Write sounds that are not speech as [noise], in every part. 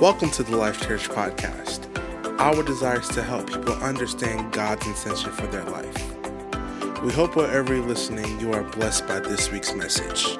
Welcome to the Life Church Podcast. Our desire is to help people understand God's intention for their life. We hope wherever you're listening, you are blessed by this week's message.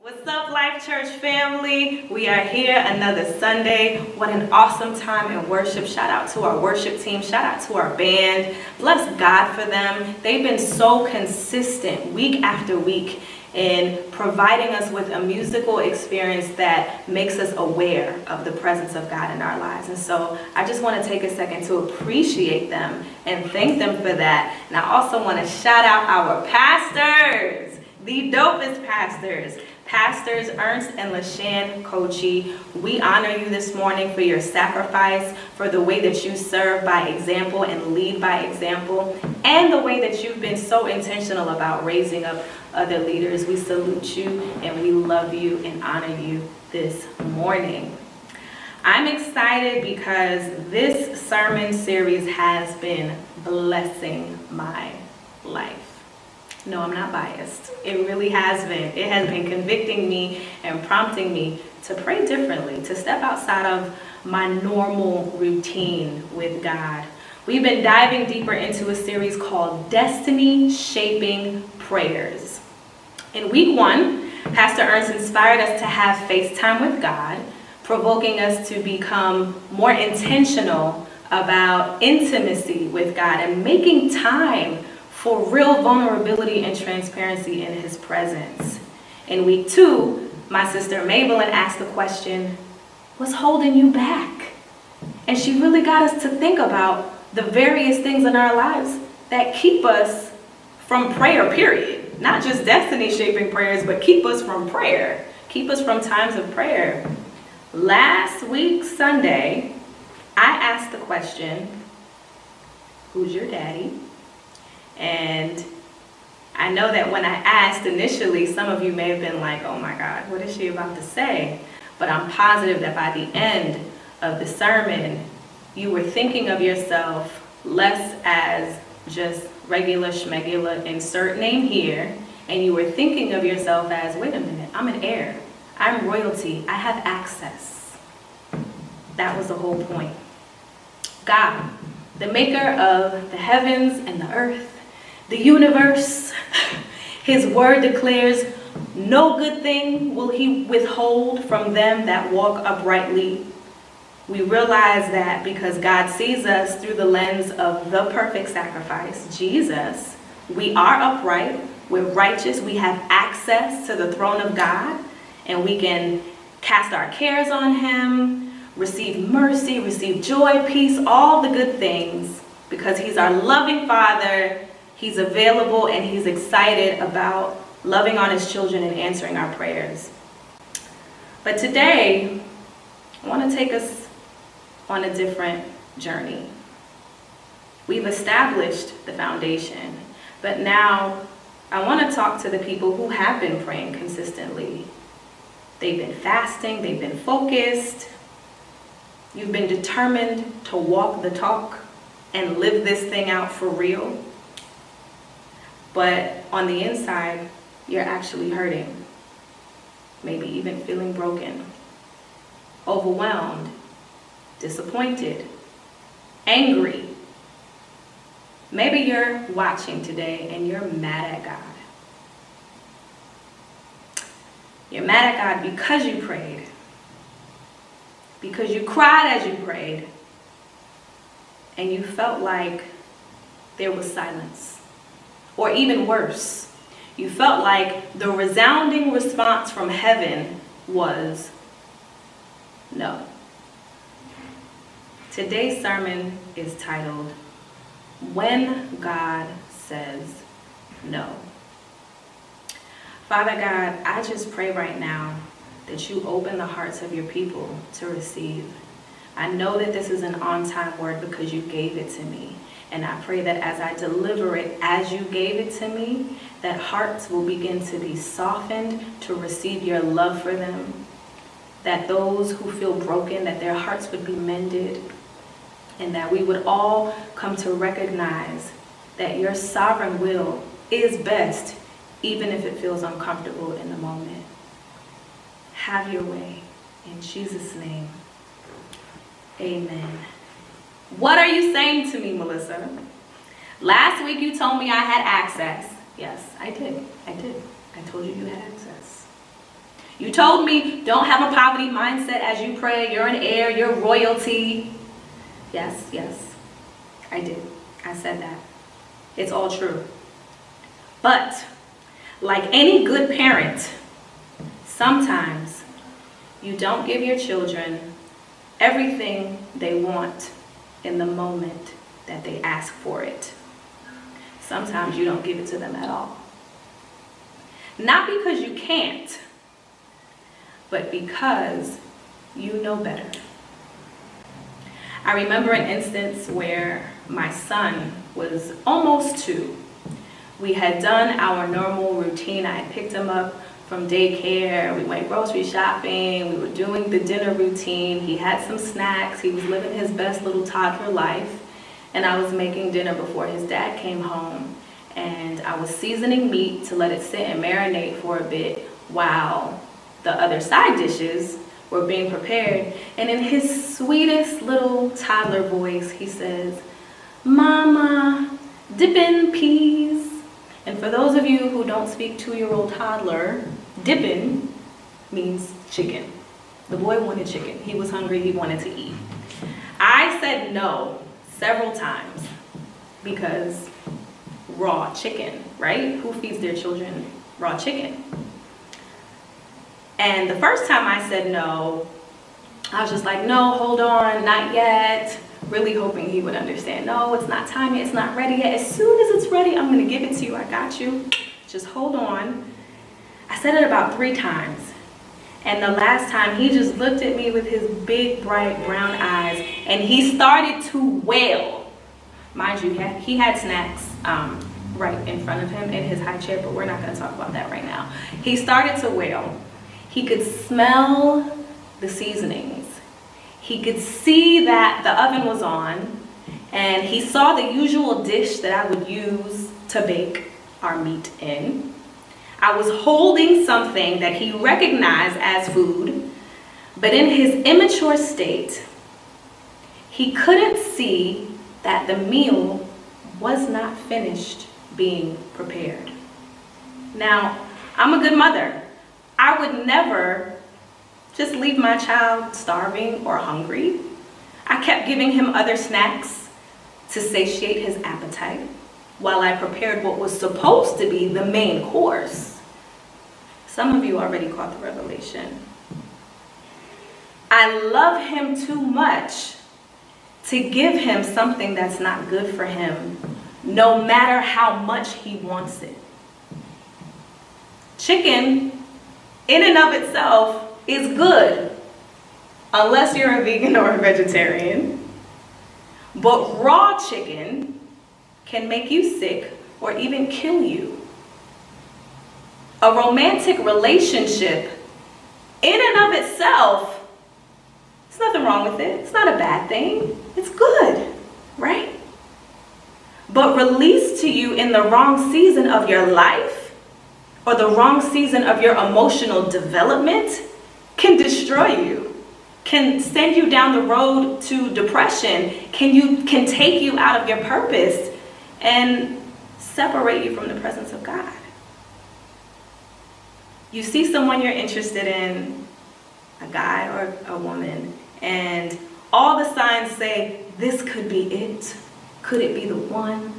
What's up, Life Church family? We are here another Sunday. What an awesome time in worship. Shout out to our worship team. Shout out to our band. Bless God for them. They've been so consistent week after week in providing us with a musical experience that makes us aware of the presence of God in our lives. And so I just want to take a second to appreciate them and thank them for that. And I also want to shout out our pastors, the dopest pastors. Pastors Ernst and LaShann Kochi, we honor you this morning for your sacrifice, for the way that you serve by example and lead by example, and the way that you've been so intentional about raising up other leaders. We salute you and we love you and honor you this morning. I'm excited because this sermon series has been blessing my life. No, I'm not biased. It really has been. It has been convicting me and prompting me to pray differently, to step outside of my normal routine with God. We've been diving deeper into a series called Destiny Shaping Prayers. In week one, Pastor Ernst inspired us to have FaceTime with God, provoking us to become more intentional about intimacy with God and making time for real vulnerability and transparency in his presence. In week two, my sister Maybelline asked the question, what's holding you back? And she really got us to think about the various things in our lives that keep us from prayer, period. Not just destiny shaping prayers, but keep us from prayer. Keep us from times of prayer. Last week, Sunday, I asked the question, who's your daddy? And I know that when I asked initially, some of you may have been like, oh my God, what is she about to say? But I'm positive that by the end of the sermon, you were thinking of yourself less as just regular schmegula insert name here, and you were thinking of yourself as, wait a minute, I'm an heir. I'm royalty. I have access. That was the whole point. God, the maker of the heavens and the earth, the universe. His word declares, no good thing will he withhold from them that walk uprightly. We realize that because God sees us through the lens of the perfect sacrifice, Jesus, we are upright, we're righteous, we have access to the throne of God, and we can cast our cares on him, receive mercy, receive joy, peace, all the good things, because he's our loving Father He's available and he's excited about loving on his children and answering our prayers. But today, I want to take us on a different journey. We've established the foundation, but now I want to talk to the people who have been praying consistently. They've been fasting, they've been focused, you've been determined to walk the talk and live this thing out for real. But on the inside, you're actually hurting. Maybe even feeling broken, overwhelmed, disappointed, angry. Maybe you're watching today and you're mad at God. You're mad at God because you prayed, because you cried as you prayed, and you felt like there was silence. Or even worse, you felt like the resounding response from heaven was no. Today's sermon is titled, When God Says No. Father God, I just pray right now that you open the hearts of your people to receive. I know that this is an on time word because you gave it to me. And I pray that as I deliver it as you gave it to me, that hearts will begin to be softened to receive your love for them. That those who feel broken, that their hearts would be mended. And that we would all come to recognize that your sovereign will is best even if it feels uncomfortable in the moment. Have your way. In Jesus' name, amen. What are you saying to me, Melissa? Last week you told me I had access. Yes, I did. I did. I told you you had access. You told me don't have a poverty mindset as you pray. You're an heir, you're royalty. Yes, yes. I did. I said that. It's all true. But, like any good parent, sometimes you don't give your children everything they want in the moment that they ask for it. Sometimes you don't give it to them at all. Not because you can't, but because you know better. I remember an instance where my son was almost two. We had done our normal routine. I had picked him up from daycare. We went grocery shopping. We were doing the dinner routine. He had some snacks. He was living his best little toddler life. And I was making dinner before his dad came home. And I was seasoning meat to let it sit and marinate for a bit while the other side dishes were being prepared. And in his sweetest little toddler voice, he says, Mama, dipping peas. And for those of you who don't speak two-year-old toddler, dipping means chicken. The boy wanted chicken. He was hungry, he wanted to eat. I said no several times because raw chicken, right? Who feeds their children raw chicken? And the first time I said no, I was just like, no, hold on, not yet. Really hoping he would understand. No, it's not time yet, it's not ready yet. As soon as it's ready, I'm gonna give it to you. I got you. Just hold on. I said it about three times. And the last time, he just looked at me with his big, bright brown eyes and he started to wail. Mind you, he had, snacks um, right in front of him in his high chair, but we're not gonna talk about that right now. He started to wail. He could smell the seasonings. He could see that the oven was on and he saw the usual dish that I would use to bake our meat in. I was holding something that he recognized as food, but in his immature state, he couldn't see that the meal was not finished being prepared. Now, I'm a good mother. I would never just leave my child starving or hungry. I kept giving him other snacks to satiate his appetite while I prepared what was supposed to be the main course. Some of you already caught the revelation. I love him too much to give him something that's not good for him, no matter how much he wants it. Chicken, in and of itself, is good, unless you're a vegan or a vegetarian. But raw chicken can make you sick or even kill you. A romantic relationship, in and of itself, there's nothing wrong with it. It's not a bad thing. It's good, right? But released to you in the wrong season of your life or the wrong season of your emotional development can destroy you can send you down the road to depression can you can take you out of your purpose and separate you from the presence of god you see someone you're interested in a guy or a woman and all the signs say this could be it could it be the one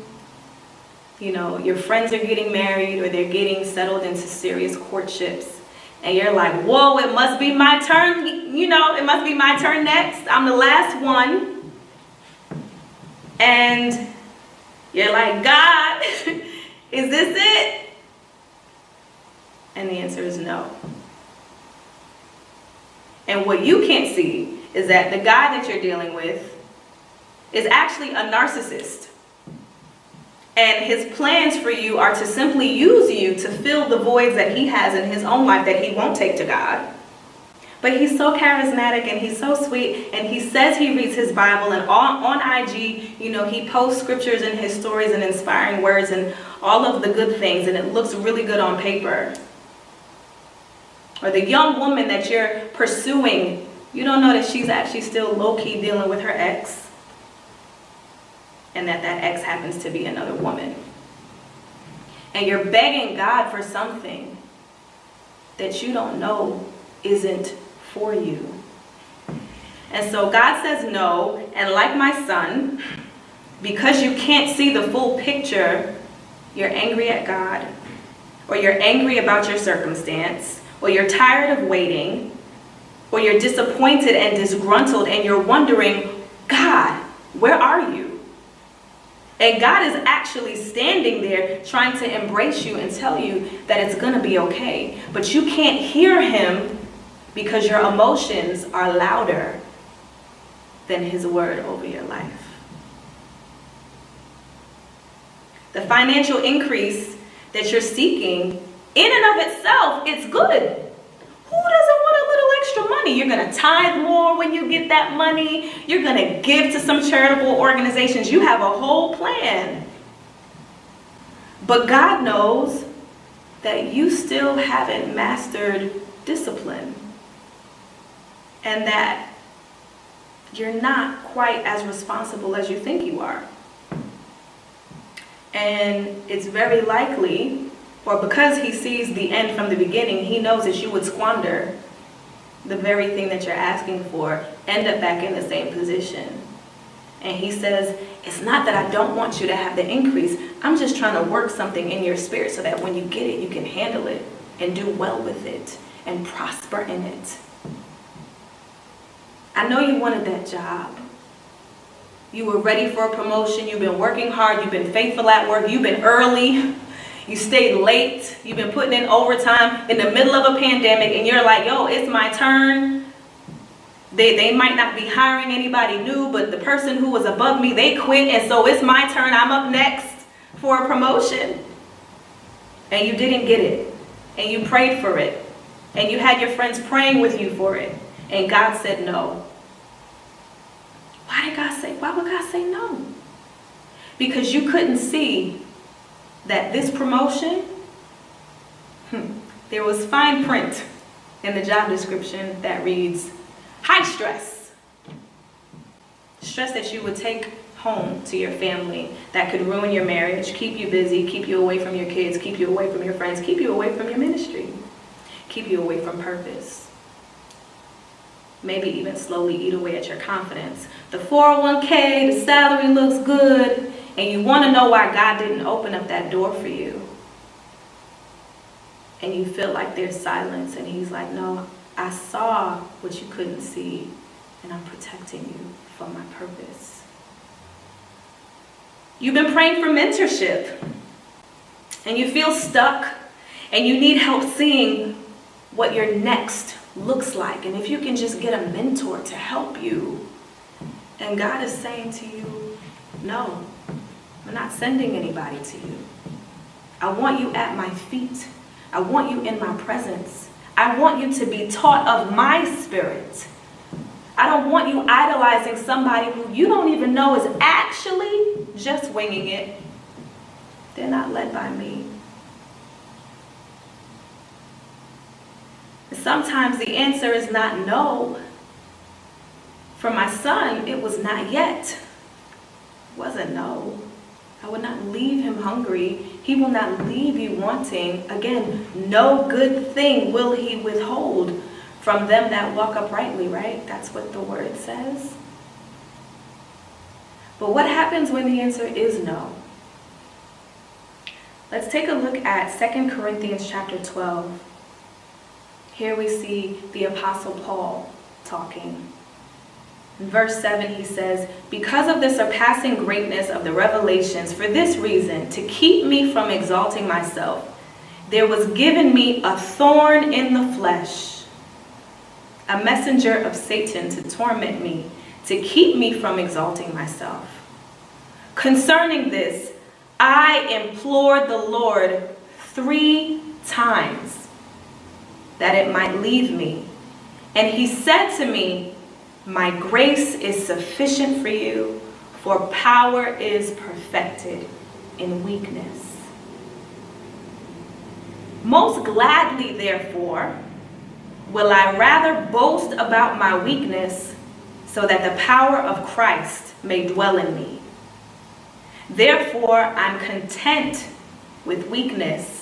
you know your friends are getting married or they're getting settled into serious courtships and you're like, whoa, it must be my turn. You know, it must be my turn next. I'm the last one. And you're like, God, [laughs] is this it? And the answer is no. And what you can't see is that the guy that you're dealing with is actually a narcissist. And his plans for you are to simply use you to fill the voids that he has in his own life that he won't take to God. But he's so charismatic and he's so sweet and he says he reads his Bible and on, on IG, you know, he posts scriptures and his stories and inspiring words and all of the good things and it looks really good on paper. Or the young woman that you're pursuing, you don't know that she's actually still low key dealing with her ex and that that ex happens to be another woman. And you're begging God for something that you don't know isn't for you. And so God says no, and like my son, because you can't see the full picture, you're angry at God, or you're angry about your circumstance, or you're tired of waiting, or you're disappointed and disgruntled, and you're wondering, God, where are you? And God is actually standing there trying to embrace you and tell you that it's going to be okay. But you can't hear Him because your emotions are louder than His word over your life. The financial increase that you're seeking, in and of itself, it's good. Who doesn't want a little extra money? You're to tithe more when you get that money. You're to give to some charitable organizations. You have a whole plan. But God knows that you still haven't mastered discipline and that you're not quite as responsible as you think you are. And it's very likely, or because he sees the end from the beginning, he knows that you would squander the very thing that you're asking for, end up back in the same position. And he says, It's not that I don't want you to have the increase. I'm just trying to work something in your spirit so that when you get it, you can handle it and do well with it and prosper in it. I know you wanted that job. You were ready for a promotion. You've been working hard. You've been faithful at work. You've been early. You stayed late. You've been putting in overtime in the middle of a pandemic, and you're like, yo, it's my turn. They, they might not be hiring anybody new, but the person who was above me, they quit, and so it's my turn. I'm up next for a promotion. And you didn't get it. And you prayed for it. And you had your friends praying with you for it. And God said no. Why did God say, why would God say no? Because you couldn't see that this promotion, hmm, there was fine print in the job description that reads, high stress. Stress that you would take home to your family that could ruin your marriage, keep you busy, keep you away from your kids, keep you away from your friends, keep you away from your ministry, keep you away from purpose maybe even slowly eat away at your confidence. The 401k, the salary looks good, and you want to know why God didn't open up that door for you. And you feel like there's silence, and He's like, No, I saw what you couldn't see, and I'm protecting you for my purpose. You've been praying for mentorship, and you feel stuck, and you need help seeing what your next looks like and if you can just get a mentor to help you. And God is saying to you, no, I'm not sending anybody to you. I want you at my feet. I want you in my presence. I want you to be taught of my spirit. I don't want you idolizing somebody who you don't even know is actually just winging it. They're not led by me. Sometimes the answer is not no. For my son, it was not yet. It wasn't no. I will not leave him hungry. He will not leave you wanting. Again, no good thing will he withhold from them that walk uprightly, right? That's what the word says. But what happens when the answer is no? Let's take a look at 2 Corinthians chapter 12. Here we see the Apostle Paul talking. In verse 7, he says, Because of the surpassing greatness of the revelations, for this reason, to keep me from exalting myself, there was given me a thorn in the flesh, a messenger of Satan to torment me, to keep me from exalting myself. Concerning this, I implored the Lord three times that it might leave me. And he said to me, My grace is sufficient for you, for power is perfected in weakness. Most gladly, therefore, will I rather boast about my weakness so that the power of Christ may dwell in me. Therefore, I'm content with weakness,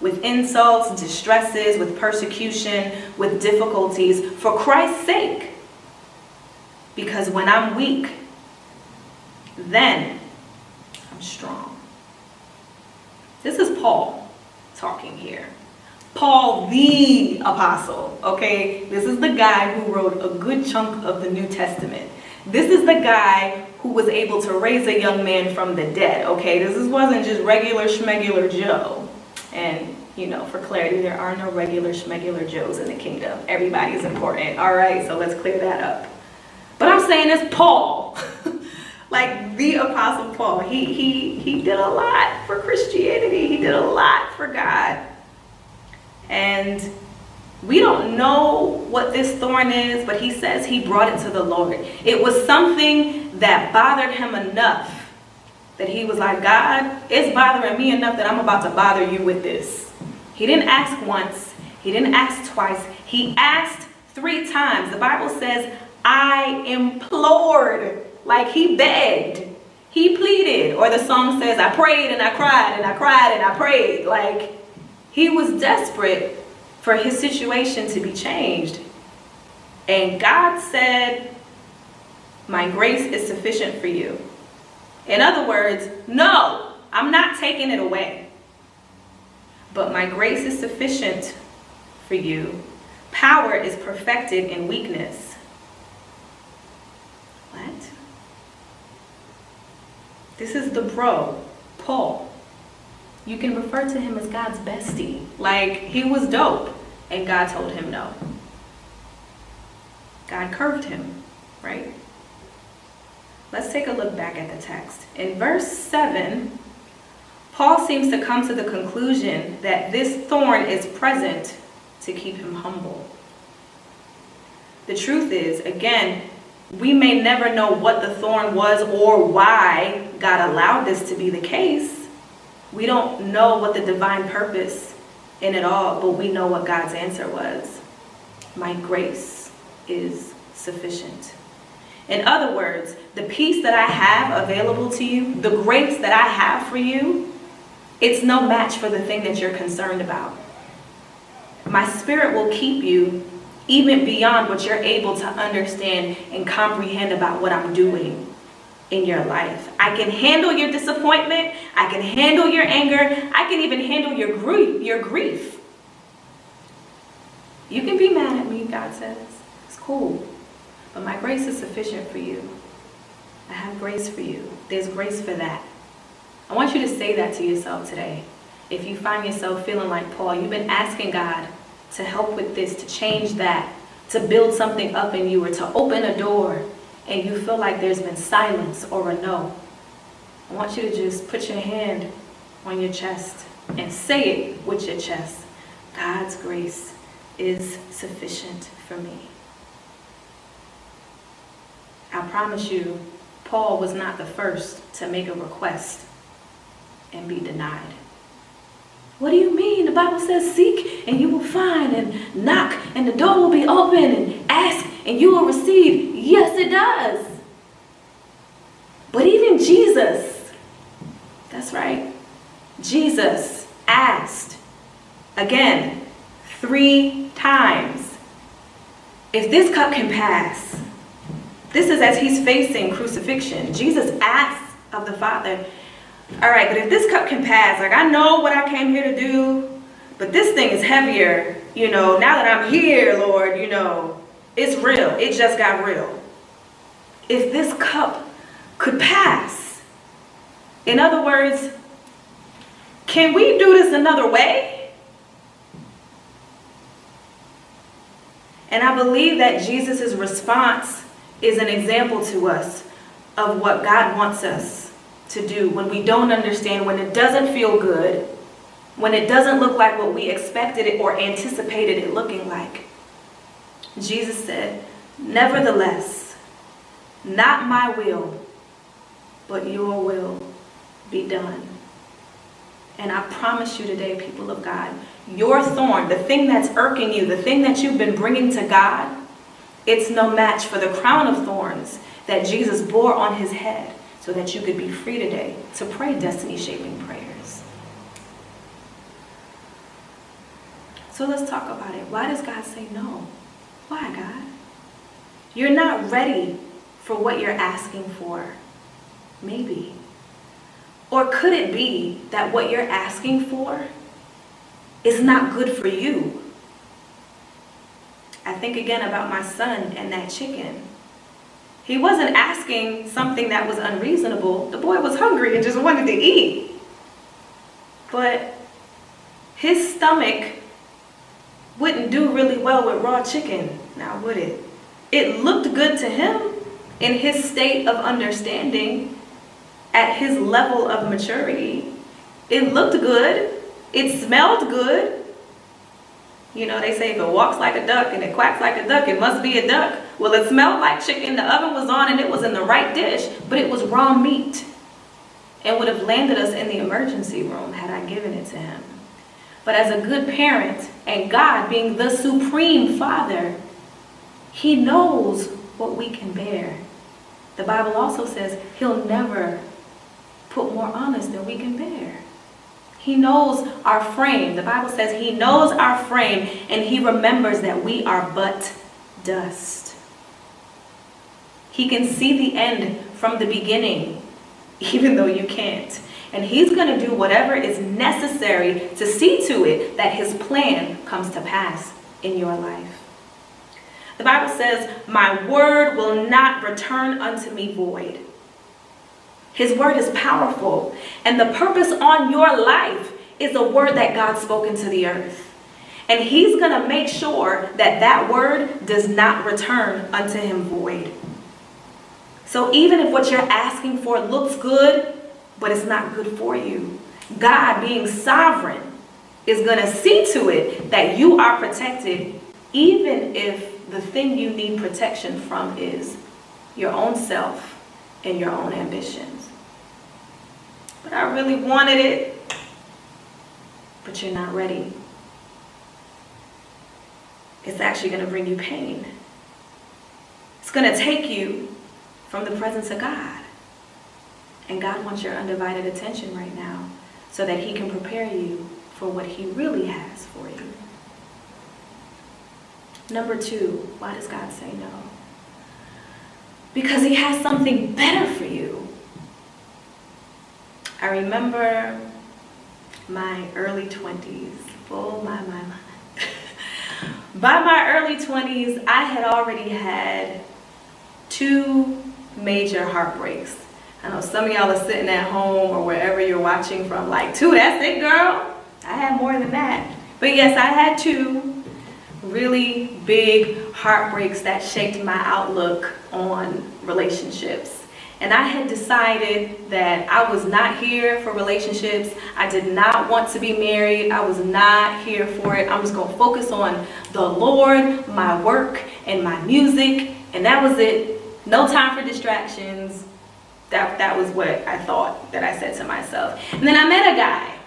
with insults, distresses, with persecution, with difficulties, for Christ's sake. Because when I'm weak, then I'm strong. This is Paul talking here. Paul the apostle, okay? This is the guy who wrote a good chunk of the New Testament. This is the guy who was able to raise a young man from the dead, okay? This wasn't just regular schmegular Joe. And, you know, for clarity, there are no regular schmegular Joes in the kingdom. Everybody's important, all right? So let's clear that up. But I'm saying it's Paul. [laughs] like the apostle Paul. He he he did a lot for Christianity. He did a lot for God. And we don't know what this thorn is, but he says he brought it to the Lord. It was something that bothered him enough that he was like, God, it's bothering me enough that I'm about to bother you with this. He didn't ask once, he didn't ask twice, he asked three times. The Bible says, I implored, like he begged, he pleaded, or the song says, I prayed and I cried and I cried and I prayed. Like he was desperate for his situation to be changed. And God said, My grace is sufficient for you. In other words, no, I'm not taking it away. But my grace is sufficient for you. Power is perfected in weakness. What? This is the bro, Paul you can refer to him as God's bestie. Like he was dope and God told him no. God curved him? Let's take a look back at the text. In verse 7, Paul seems to come to the conclusion that this thorn is present to keep him humble. The truth is, again, we may never know what the thorn was or why God allowed this to be the case. We don't know what the divine purpose in it all, but we know what God's answer was. My grace is sufficient. In other words, the peace that I have available to you, the grace that I have for you, it's no match for the thing that you're concerned about. My spirit will keep you even beyond what you're able to understand and comprehend about what I'm doing in your life. I can handle your disappointment. I can handle your anger. I can even handle your grief, your grief. You can be mad at me, God says. It's cool. But my grace is sufficient for you. I have grace for you. There's grace for that. I want you to say that to yourself today. If you find yourself feeling like Paul, you've been asking God to help with this, to change that, to build something up in you, or to open a door and you feel like there's been silence or a no, I want you to just put your hand on your chest and say it with your chest. God's grace is sufficient for me. I promise you, Paul was not the first to make a request and be denied. What do you mean? The Bible says, Seek and you will find, and knock and the door will be open, and ask and you will receive. Yes, it does. But even Jesus, that's right, Jesus asked again three times if this cup can pass. This is as he's facing crucifixion. Jesus asked of the Father, All right, but if this cup can pass, like I know what I came here to do, but this thing is heavier, you know, now that I'm here, Lord, you know, it's real. It just got real. If this cup could pass, in other words, can we do this another way? And I believe that Jesus' response is an example to us of what God wants us to do when we don't understand, when it doesn't feel good, when it doesn't look like what we expected it or anticipated it looking like. Jesus said, Nevertheless, not my will, but your will be done. And I promise you today, people of God, your thorn, the thing that's irking you, the thing that you've been bringing to God, it's no match for the crown of thorns that Jesus bore on his head so that you could be free today to pray destiny shaping prayers. So let's talk about it. Why does God say no? Why, God? You're not ready for what you're asking for. Maybe. Or could it be that what you're asking for is not good for you? Think again about my son and that chicken. He wasn't asking something that was unreasonable. The boy was hungry and just wanted to eat. But his stomach wouldn't do really well with raw chicken, now would it? It looked good to him in his state of understanding, at his level of maturity. It looked good. It smelled good. You know, they say if it walks like a duck and it quacks like a duck, it must be a duck. Well, it smelled like chicken. The oven was on and it was in the right dish, but it was raw meat and would have landed us in the emergency room had I given it to him. But as a good parent and God being the supreme father, he knows what we can bear. The Bible also says he'll never put more on us than we can bear. He knows our frame. The Bible says he knows our frame and he remembers that we are but dust. He can see the end from the beginning, [laughs] even though you can't. And he's going to do whatever is necessary to see to it that his plan comes to pass in your life. The Bible says, My word will not return unto me void his word is powerful. And the purpose on your life is a word that God spoke into the earth. And he's going to make sure that that word does not return unto him void. So even if what you're asking for looks good, but it's not good for you, God being sovereign is going to see to it that you are protected, even if the thing you need protection from is your own self and your own ambitions. But I really wanted it, but you're not ready. It's actually going to bring you pain. It's going to take you from the presence of God. And God wants your undivided attention right now so that he can prepare you for what he really has for you. Number two, why does God say no? Because he has something better for you. I remember my early 20s. Oh my, my, my. [laughs] By my early 20s, I had already had two major heartbreaks. I know some of y'all are sitting at home or wherever you're watching from like, two, that's it, girl. I had more than that. But yes, I had two really big heartbreaks that shaped my outlook on relationships. And I had decided that I was not here for relationships. I did not want to be married. I was not here for it. I'm just going to focus on the Lord, my work, and my music. And that was it. No time for distractions. That, that was what I thought that I said to myself. And then I met a guy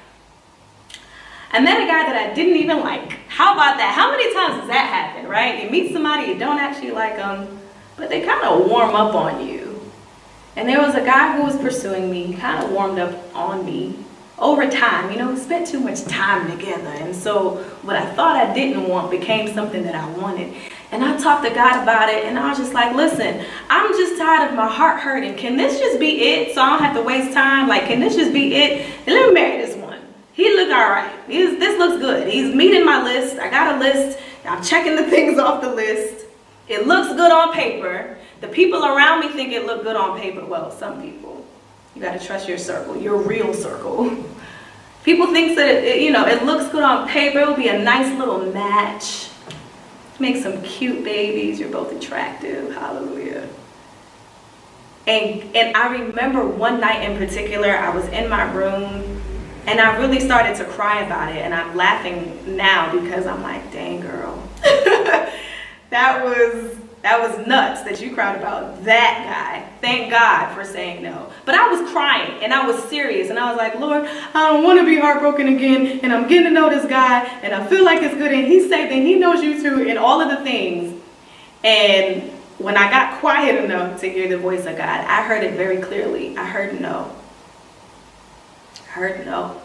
I met a guy that I didn't even like. How about that? How many times does that happen, right? You meet somebody, you don't actually like them, but they kind of warm up on you. And there was a guy who was pursuing me, kind of warmed up on me over time. You know, we spent too much time together. And so what I thought I didn't want became something that I wanted. And I talked to God about it, and I was just like, listen, I'm just tired of my heart hurting. Can this just be it so I don't have to waste time? Like, can this just be it? And let me marry this he looked all right. He's, this looks good. He's meeting my list. I got a list. I'm checking the [laughs] things off the list. It looks good on paper. The people around me think it looked good on paper. Well, some people. You got to trust your circle, your real circle. [laughs] People think that, it, you know, it looks good on paper. It will be a nice little match. Make some cute babies. You're both attractive. Hallelujah. And, and I remember one night in particular, I was in my room and I really started to cry about it. And I'm laughing now because I'm like, dang, girl. [laughs] that was That was nuts that you cried about that guy. Thank God for saying no. But I was crying and I was serious and I was like, Lord, I don't want to be heartbroken again. And I'm getting to know this guy and I feel like it's good and he's safe and he knows you too and all of the things. And when I got quiet enough to hear the voice of God, I heard it very clearly. I heard no. Heard no.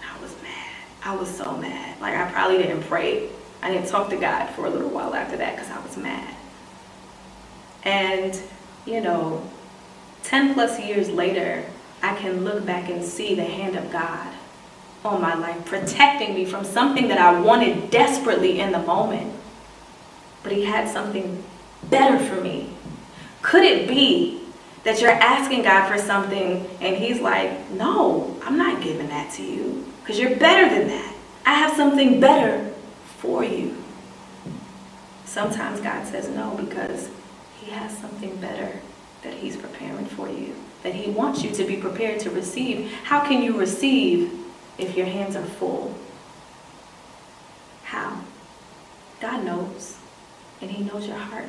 And I was mad. I was so mad. Like I probably didn't pray. I didn't talk to God for a little while after that because I was mad. And, you know, 10 plus years later, I can look back and see the hand of God on my life, protecting me from something that I wanted desperately in the moment. But He had something better for me. Could it be that you're asking God for something and He's like, no, I'm not giving that to you because you're better than that. I have something better for you. Sometimes God says no because he has something better that He's preparing for you, that He wants you to be prepared to receive. How can you receive if your hands are full? How? God knows, and He knows your heart.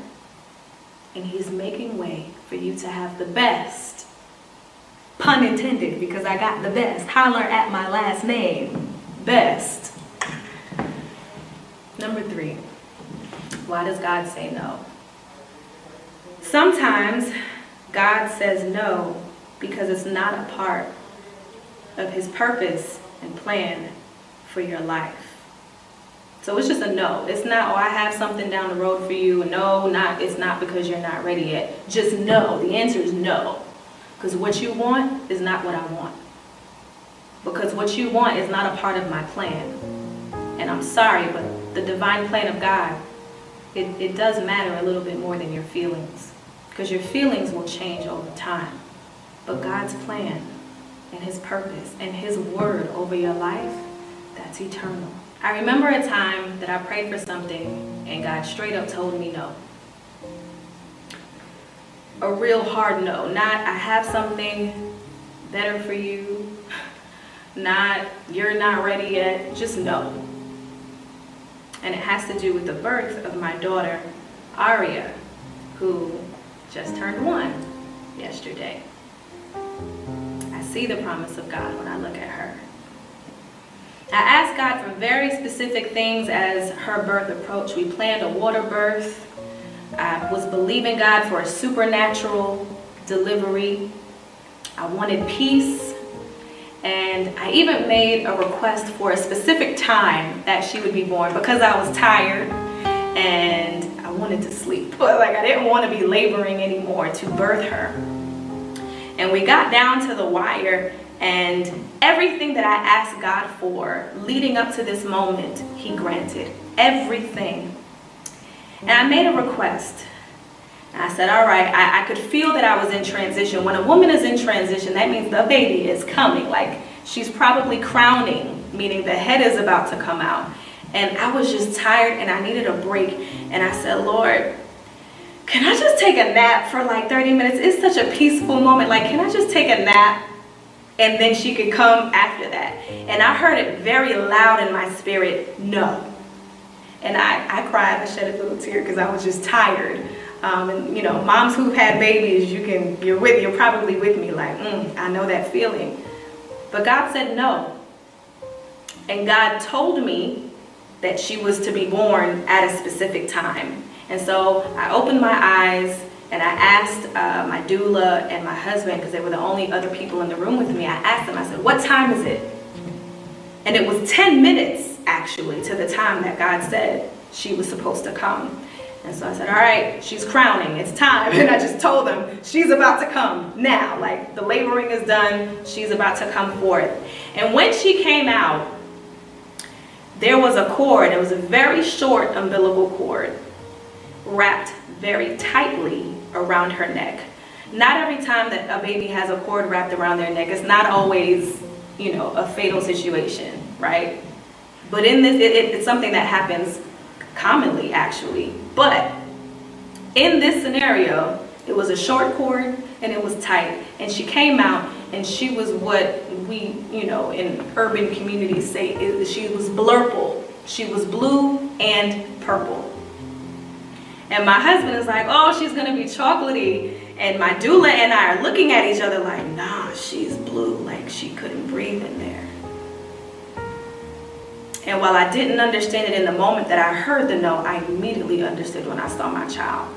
And He's making way for you to have the best. Pun intended, because I got the best. Holler at my last name. Best. Number three, why does God say no? Sometimes God says no because it's not a part of his purpose and plan for your life. So it's just a no. It's not, oh, I have something down the road for you. No, not it's not because you're not ready yet. Just no. The answer is no. Because what you want is not what I want. Because what you want is not a part of my plan. And I'm sorry, but the divine plan of God, it, it does matter a little bit more than your feelings because your feelings will change over time. But God's plan and His purpose and His word over your life, that's eternal. I remember a time that I prayed for something and God straight up told me no. A real hard no. Not, I have something better for you. Not, you're not ready yet. Just no. And it has to do with the birth of my daughter, Aria, who just turned one yesterday. I see the promise of God when I look at her. I asked God for very specific things as her birth approached. We planned a water birth. I was believing God for a supernatural delivery. I wanted peace. And I even made a request for a specific time that she would be born because I was tired and I wanted to sleep. But [laughs] like I didn't want to be laboring anymore to birth her. And we got down to the wire and everything that I asked God for leading up to this moment, he granted. Everything. And I made a request. I said, all right, I, I could feel that I was in transition. When a woman is in transition, that means the baby is coming. Like she's probably crowning, meaning the head is about to come out. And I was just tired and I needed a break. And I said, Lord, can I just take a nap for like 30 minutes? It's such a peaceful moment. Like, can I just take a nap? And then she could come after that. And I heard it very loud in my spirit, no. And I, I cried, I shed a little tear because I was just tired. Um, and you know, moms who've had babies, you can, you're with, you're probably with me like, mm, I know that feeling. But God said no. And God told me that she was to be born at a specific time. And so I opened my eyes and I asked uh, my doula and my husband, because they were the only other people in the room with me, I asked them, I said, what time is it? And it was 10 minutes actually to the time that God said she was supposed to come. And so I said, all right, she's crowning, it's time. [laughs] And I just told them, she's about to come now. Like the laboring is done, she's about to come forth. And when she came out, there was a cord, it was a very short umbilical cord, wrapped very tightly around her neck. Not every time that a baby has a cord wrapped around their neck, it's not always, you know, a fatal situation, right? But in this, it, it, it's something that happens commonly, actually. But in this scenario, it was a short cord and it was tight. And she came out and she was what we, you know, in urban communities say she was blurple. She was blue and purple. And my husband is like, oh, she's gonna be chocolatey. And my doula and I are looking at each other like, nah, she's blue, like she couldn't breathe in there. And while I didn't understand it in the moment that I heard the no, I immediately understood when I saw my child.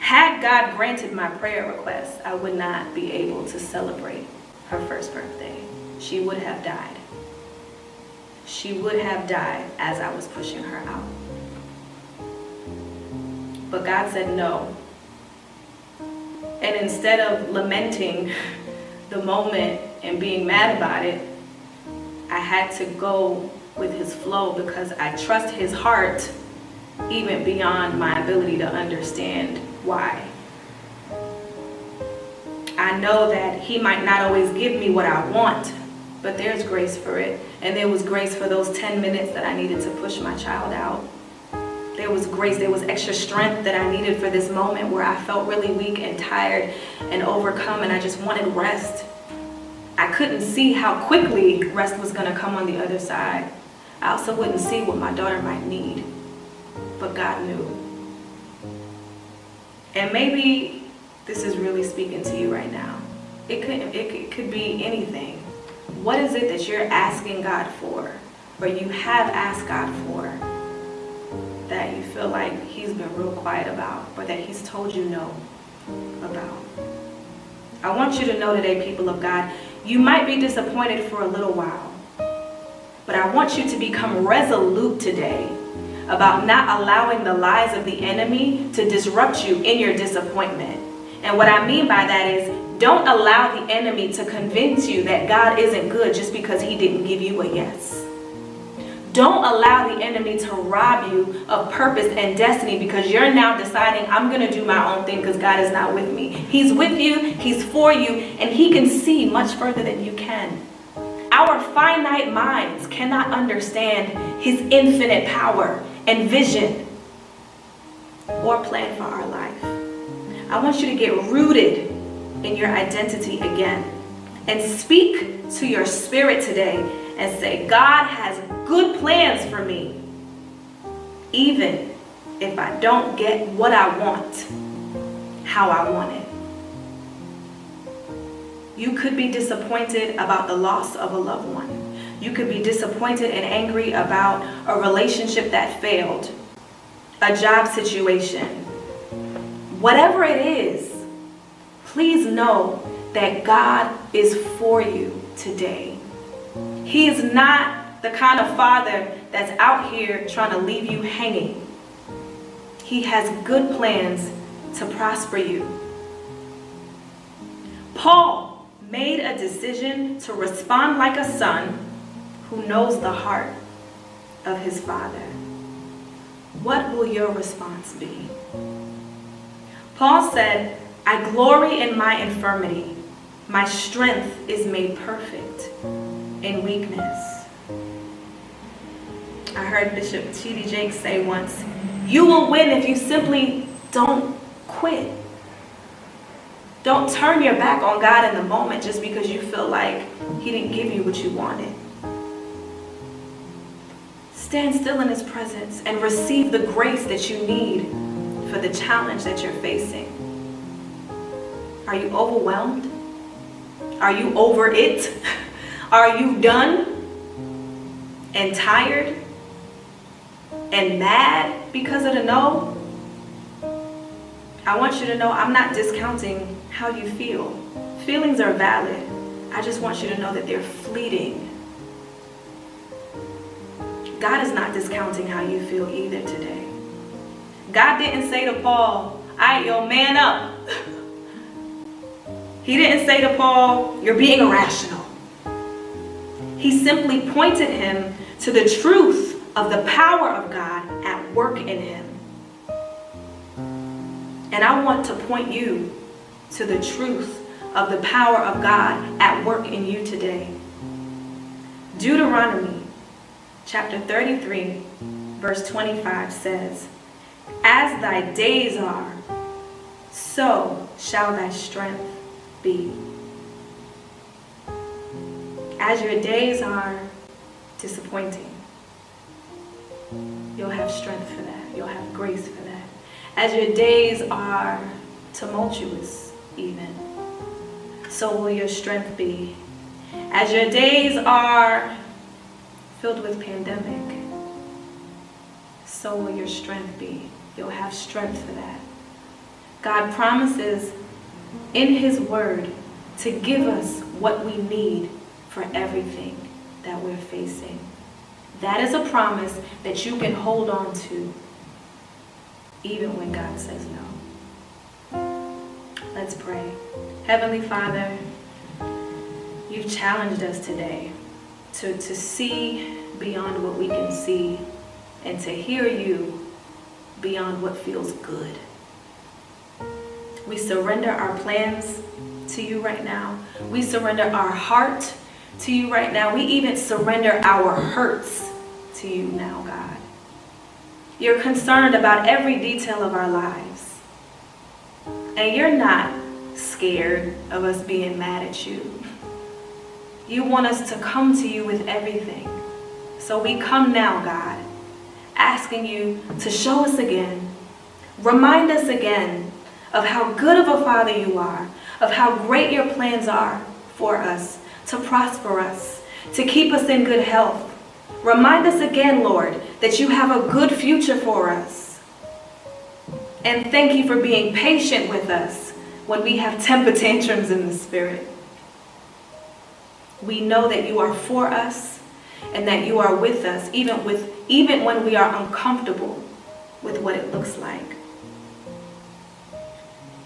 Had God granted my prayer request, I would not be able to celebrate her first birthday. She would have died. She would have died as I was pushing her out. But God said no. And instead of lamenting the moment and being mad about it, I had to go with his flow because I trust his heart even beyond my ability to understand why. I know that he might not always give me what I want, but there's grace for it. And there was grace for those 10 minutes that I needed to push my child out there was grace, there was extra strength that I needed for this moment where I felt really weak and tired and overcome and I just wanted rest. I couldn't see how quickly rest was going to come on the other side. I also wouldn't see what my daughter might need, but God knew. And maybe this is really speaking to you right now. It could, it could be anything. What is it that you're asking God for, or you have asked God for? That you feel like he's been real quiet about or that he's told you no about. I want you to know today, people of God, you might be disappointed for a little while, but I want you to become resolute today about not allowing the lies of the enemy to disrupt you in your disappointment. And what I mean by that is don't allow the enemy to convince you that God isn't good just because he didn't give you a yes. Don't allow the enemy to rob you of purpose and destiny because you're now deciding, I'm going to do my own thing because God is not with me. He's with you, He's for you, and He can see much further than you can. Our finite minds cannot understand His infinite power and vision or plan for our life. I want you to get rooted in your identity again and speak to your spirit today and say, God has good plans for me, even if I don't get what I want, how I want it. You could be disappointed about the loss of a loved one. You could be disappointed and angry about a relationship that failed, a job situation. Whatever it is, please know that God is for you today. He is not the kind of father that's out here trying to leave you hanging. He has good plans to prosper you. Paul made a decision to respond like a son who knows the heart of his father. What will your response be? Paul said, I glory in my infirmity. My strength is made perfect in weakness. I heard Bishop T.D. Jakes say once, you will win if you simply don't quit. Don't turn your back on God in the moment just because you feel like he didn't give you what you wanted. Stand still in his presence and receive the grace that you need for the challenge that you're facing. Are you overwhelmed? Are you over it? [laughs] Are you done and tired and mad because of the no? I want you to know I'm not discounting how you feel. Feelings are valid. I just want you to know that they're fleeting. God is not discounting how you feel either today. God didn't say to Paul, all right, yo, man up. [laughs] he didn't say to Paul, you're being irrational. He simply pointed him to the truth of the power of God at work in him. And I want to point you to the truth of the power of God at work in you today. Deuteronomy chapter 33, verse 25 says, As thy days are, so shall thy strength be as your days are disappointing, you'll have strength for that. You'll have grace for that. As your days are tumultuous, even, so will your strength be. As your days are filled with pandemic, so will your strength be. You'll have strength for that. God promises in His Word to give us what we need for everything that we're facing. That is a promise that you can hold on to even when God says no. Let's pray. Heavenly Father, you've challenged us today to, to see beyond what we can see and to hear you beyond what feels good. We surrender our plans to you right now. We surrender our heart to you right now. We even surrender our hurts to you now, God. You're concerned about every detail of our lives. And you're not scared of us being mad at you. You want us to come to you with everything. So we come now, God, asking you to show us again, remind us again of how good of a father you are, of how great your plans are for us, to prosper us, to keep us in good health. Remind us again, Lord, that you have a good future for us. And thank you for being patient with us when we have temper tantrums in the spirit. We know that you are for us and that you are with us even with even when we are uncomfortable with what it looks like.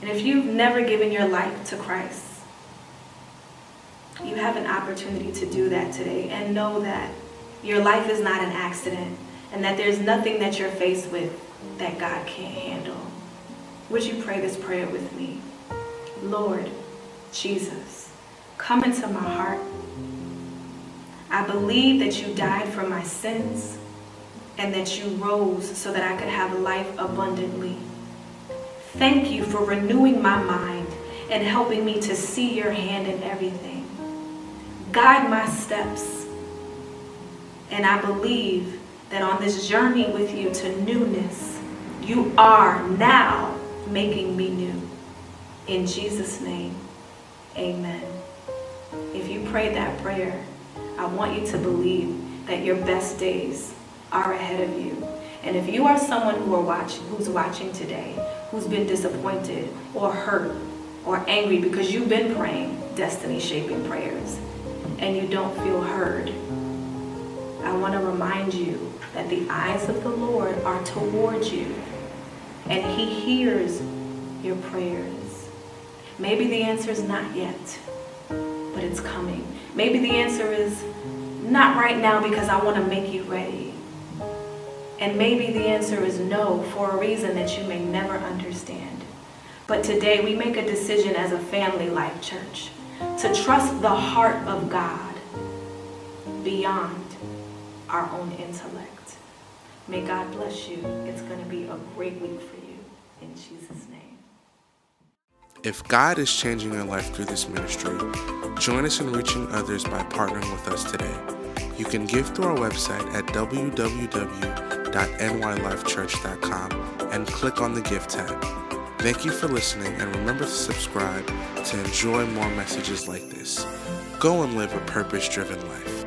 And if you've never given your life to Christ, you have an opportunity to do that today and know that your life is not an accident and that there's nothing that you're faced with that God can't handle. Would you pray this prayer with me? Lord Jesus, come into my heart. I believe that you died for my sins and that you rose so that I could have life abundantly. Thank you for renewing my mind and helping me to see your hand in everything. Guide my steps. And I believe that on this journey with you to newness, you are now making me new. In Jesus' name, amen. If you prayed that prayer, I want you to believe that your best days are ahead of you. And if you are someone who are watching, who's watching today, who's been disappointed or hurt or angry because you've been praying destiny shaping prayers and you don't feel heard, I want to remind you that the eyes of the Lord are towards you and He hears your prayers. Maybe the answer is not yet, but it's coming. Maybe the answer is not right now because I want to make you ready. And maybe the answer is no for a reason that you may never understand. But today we make a decision as a family life church to trust the heart of God beyond our own intellect. May God bless you. It's going to be a great week for you. In Jesus' name. If God is changing your life through this ministry, join us in reaching others by partnering with us today. You can give through our website at www.nylifechurch.com and click on the Give tab. Thank you for listening and remember to subscribe to enjoy more messages like this. Go and live a purpose driven life.